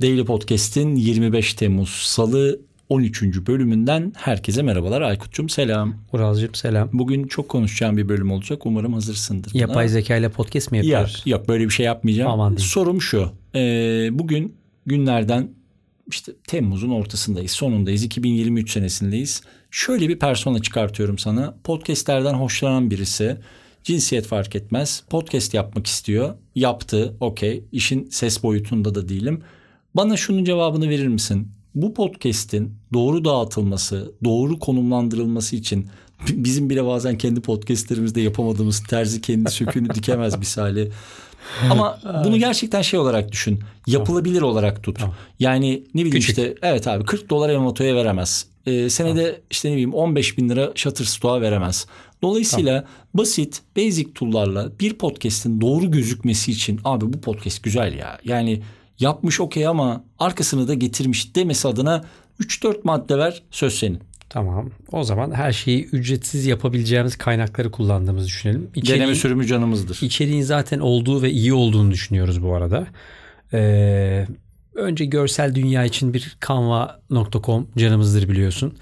Daily Podcast'in 25 Temmuz Salı 13. bölümünden herkese merhabalar. Aykut'cum selam. Ural'cığım selam. Bugün çok konuşacağım bir bölüm olacak. Umarım hazırsındır. Buna. Yapay zeka ile podcast mi yapıyoruz? Yok, yok böyle bir şey yapmayacağım. Aman diyeyim. Sorum şu. Ee, bugün günlerden işte Temmuz'un ortasındayız, sonundayız. 2023 senesindeyiz. Şöyle bir persona çıkartıyorum sana. Podcast'lerden hoşlanan birisi. Cinsiyet fark etmez. Podcast yapmak istiyor. Yaptı. Okey. İşin ses boyutunda da değilim. Bana şunun cevabını verir misin? Bu podcast'in doğru dağıtılması, doğru konumlandırılması için bizim bile bazen kendi podcastlerimizde yapamadığımız terzi kendi söküğünü dikemez misali. Ama bunu gerçekten şey olarak düşün. Yapılabilir olarak tut. Yani ne bileyim Küçük. işte evet abi 40 dolar Emoto'ya veremez. Ee, senede tamam. işte ne bileyim 15 bin lira Shutterstock'a veremez. Dolayısıyla tamam. basit basic tool'larla bir podcast'in doğru gözükmesi için abi bu podcast güzel ya. Yani yapmış okey ama arkasını da getirmiş demesi adına 3-4 madde ver söz senin. Tamam. O zaman her şeyi ücretsiz yapabileceğimiz kaynakları kullandığımızı düşünelim. İçeriğin, Deneme sürümü canımızdır. İçeriğin zaten olduğu ve iyi olduğunu düşünüyoruz bu arada. Ee, önce görsel dünya için bir canva.com canımızdır biliyorsun.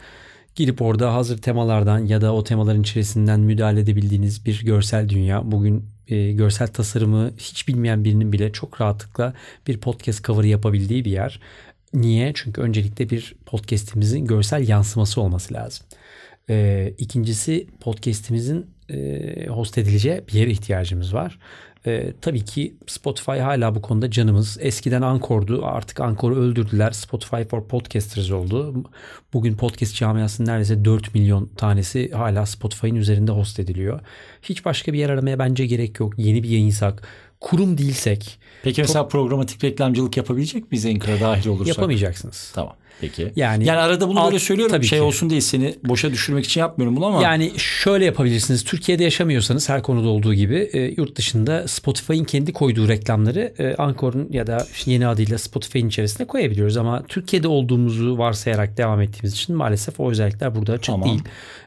Girip orada hazır temalardan ya da o temaların içerisinden müdahale edebildiğiniz bir görsel dünya. Bugün e, görsel tasarımı hiç bilmeyen birinin bile çok rahatlıkla bir podcast cover yapabildiği bir yer. Niye? Çünkü öncelikle bir podcast'imizin görsel yansıması olması lazım. E, ikincisi podcast'imizin e, host edileceği bir yere ihtiyacımız var. E, tabii ki Spotify hala bu konuda canımız. Eskiden Anchor'du. Artık Anchor'u öldürdüler. Spotify for Podcasters oldu. Bugün podcast camiasının neredeyse 4 milyon tanesi hala Spotify'ın üzerinde host ediliyor. Hiç başka bir yer aramaya bence gerek yok. Yeni bir yayınsak, kurum değilsek. Peki mesela programatik reklamcılık yapabilecek miyiz Anchor'a dahil olursak? Yapamayacaksınız. Tamım. Peki. Yani, yani arada bunu alt, böyle söylüyorum tabii şey ki. olsun diye seni boşa düşürmek için yapmıyorum bunu ama. Yani şöyle yapabilirsiniz. Türkiye'de yaşamıyorsanız her konuda olduğu gibi e, yurt dışında Spotify'ın kendi koyduğu reklamları e, Anchor'un ya da yeni adıyla Spotify'ın içerisine koyabiliyoruz ama Türkiye'de olduğumuzu varsayarak devam ettiğimiz için maalesef o özellikler burada açık tamam. değil.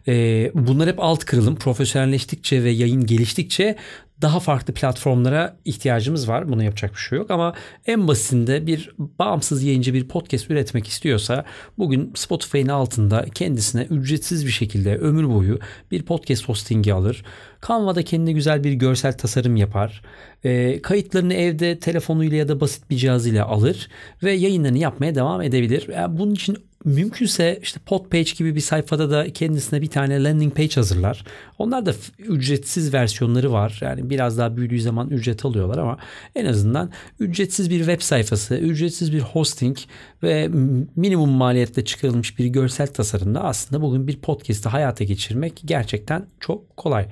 E, bunlar hep alt kırılım. Profesyonelleştikçe ve yayın geliştikçe daha farklı platformlara ihtiyacımız var. Buna yapacak bir şey yok ama en basitinde bir bağımsız yayıncı bir podcast üretmek istiyorsa bugün Spotify'ın altında kendisine ücretsiz bir şekilde ömür boyu bir podcast hostingi alır. Canva'da kendine güzel bir görsel tasarım yapar. E, kayıtlarını evde telefonuyla ya da basit bir cihazıyla alır ve yayınlarını yapmaya devam edebilir. Yani bunun için mümkünse işte Podpage gibi bir sayfada da kendisine bir tane landing page hazırlar. Onlar da ücretsiz versiyonları var. Yani biraz daha büyüdüğü zaman ücret alıyorlar ama en azından ücretsiz bir web sayfası, ücretsiz bir hosting ve minimum maliyetle çıkarılmış bir görsel tasarımda aslında bugün bir podcast'ı hayata geçirmek gerçekten çok kolay.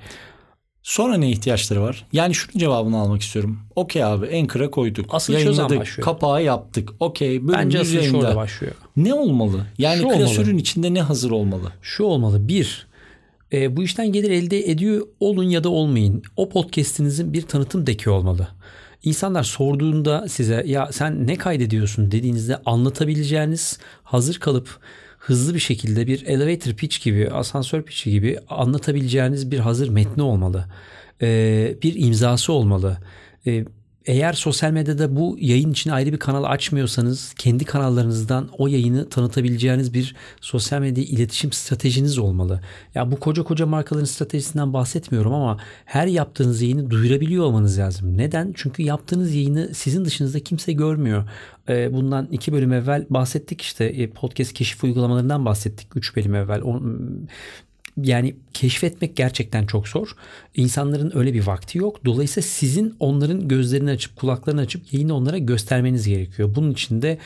Sonra ne ihtiyaçları var? Yani şunun cevabını almak istiyorum. Okey abi Anchor'a koyduk. Asıl yayınladık. Başlıyor. Kapağı yaptık. Okey bölüm Bence asıl şurada başlıyor. Ne olmalı? Yani Şu klasörün olmalı. içinde ne hazır olmalı? Şu olmalı. Bir, e, bu işten gelir elde ediyor olun ya da olmayın. O podcast'inizin bir tanıtım deki olmalı. İnsanlar sorduğunda size ya sen ne kaydediyorsun dediğinizde anlatabileceğiniz hazır kalıp hızlı bir şekilde bir elevator pitch gibi, asansör pitch gibi anlatabileceğiniz bir hazır metni olmalı. Ee, bir imzası olmalı. Ee, eğer sosyal medyada bu yayın için ayrı bir kanal açmıyorsanız kendi kanallarınızdan o yayını tanıtabileceğiniz bir sosyal medya iletişim stratejiniz olmalı. Ya bu koca koca markaların stratejisinden bahsetmiyorum ama her yaptığınız yayını duyurabiliyor olmanız lazım. Neden? Çünkü yaptığınız yayını sizin dışınızda kimse görmüyor. Ee, bundan iki bölüm evvel bahsettik işte e, podcast keşif uygulamalarından bahsettik. Üç bölüm evvel yani keşfetmek gerçekten çok zor. İnsanların öyle bir vakti yok. Dolayısıyla sizin onların gözlerini açıp kulaklarını açıp yayını onlara göstermeniz gerekiyor. Bunun için de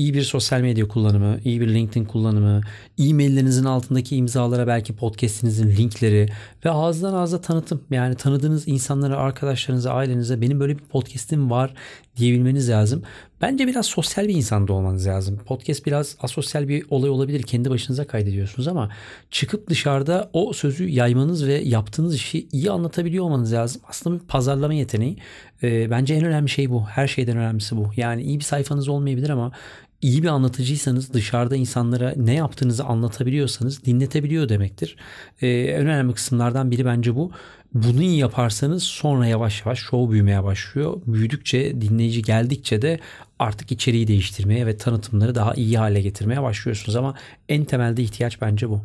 iyi bir sosyal medya kullanımı, iyi bir LinkedIn kullanımı, e-maillerinizin altındaki imzalara belki podcast'inizin linkleri ve ağızdan ağza tanıtım. Yani tanıdığınız insanlara, arkadaşlarınıza, ailenize benim böyle bir podcast'im var diyebilmeniz lazım. Bence biraz sosyal bir insan da olmanız lazım. Podcast biraz asosyal bir olay olabilir. Kendi başınıza kaydediyorsunuz ama çıkıp dışarıda o sözü yaymanız ve yaptığınız işi iyi anlatabiliyor olmanız lazım. Aslında bir pazarlama yeteneği. E, bence en önemli şey bu. Her şeyden önemlisi bu. Yani iyi bir sayfanız olmayabilir ama iyi bir anlatıcıysanız dışarıda insanlara ne yaptığınızı anlatabiliyorsanız dinletebiliyor demektir. Ee, en önemli kısımlardan biri bence bu. Bunu iyi yaparsanız sonra yavaş yavaş show büyümeye başlıyor. Büyüdükçe dinleyici geldikçe de artık içeriği değiştirmeye ve tanıtımları daha iyi hale getirmeye başlıyorsunuz. Ama en temelde ihtiyaç bence bu.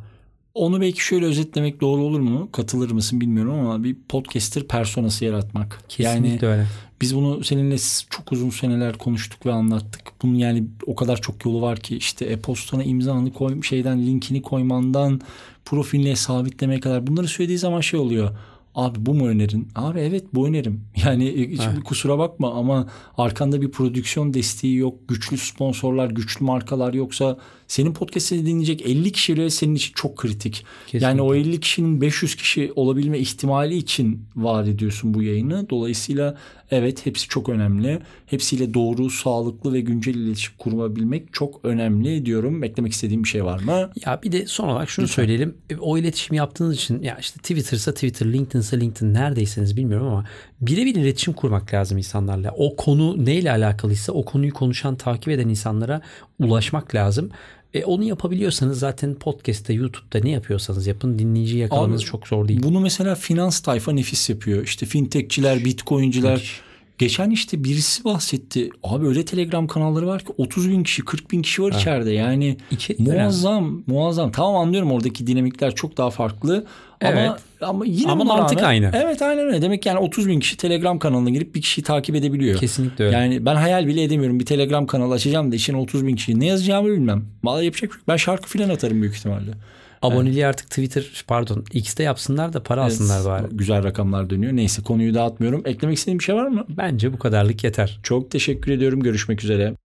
Onu belki şöyle özetlemek doğru olur mu? Katılır mısın bilmiyorum ama bir podcaster personası yaratmak. Kesinlikle yani öyle. Biz bunu seninle çok uzun seneler konuştuk ve anlattık. Bunun yani o kadar çok yolu var ki işte e-postana imzanı koy, şeyden linkini koymandan profiline sabitlemeye kadar bunları söylediği zaman şey oluyor Abi bu mu önerin? Abi evet bu önerim. Yani e, hiç evet. kusura bakma ama arkanda bir prodüksiyon desteği yok. Güçlü sponsorlar, güçlü markalar yoksa senin podcast'ini dinleyecek 50 kişiyle senin için çok kritik. Kesinlikle. Yani o 50 kişinin 500 kişi olabilme ihtimali için vaat ediyorsun bu yayını. Dolayısıyla evet hepsi çok önemli. Hepsiyle doğru, sağlıklı ve güncel iletişim kurmabilmek çok önemli diyorum. Beklemek istediğim bir şey var mı? Ya bir de son olarak şunu Lütfen. söyleyelim. O iletişimi yaptığınız için ya işte Twitter'sa Twitter, LinkedIn'sa LinkedIn neredeyseniz bilmiyorum ama birebir iletişim kurmak lazım insanlarla. O konu neyle alakalıysa o konuyu konuşan, takip eden insanlara ulaşmak lazım. E, onu yapabiliyorsanız zaten podcast'te, YouTube'da ne yapıyorsanız yapın dinleyici yakalamanız Abi, çok zor değil. Bunu mesela finans tayfa nefis yapıyor. İşte fintechçiler, bitcoinciler. Geçen işte birisi bahsetti. Abi öyle telegram kanalları var ki 30 bin kişi 40 bin kişi var ha. içeride. Yani İçi, muazzam önemli. muazzam. Tamam anlıyorum oradaki dinamikler çok daha farklı. Evet. Ama, ama yine ama mantık rağmen, aynı. Evet aynen öyle. Demek yani 30 bin kişi telegram kanalına girip bir kişiyi takip edebiliyor. Kesinlikle öyle. Yani ben hayal bile edemiyorum. Bir telegram kanalı açacağım da içine 30 bin kişi. Ne yazacağımı bilmem. Vallahi yapacak bir şey Ben şarkı filan atarım büyük ihtimalle. Aboneliği evet. artık Twitter pardon X'te yapsınlar da para evet, alsınlar bari. Güzel rakamlar dönüyor. Neyse konuyu dağıtmıyorum. Eklemek istediğin bir şey var mı? Bence bu kadarlık yeter. Çok teşekkür ediyorum. Görüşmek üzere.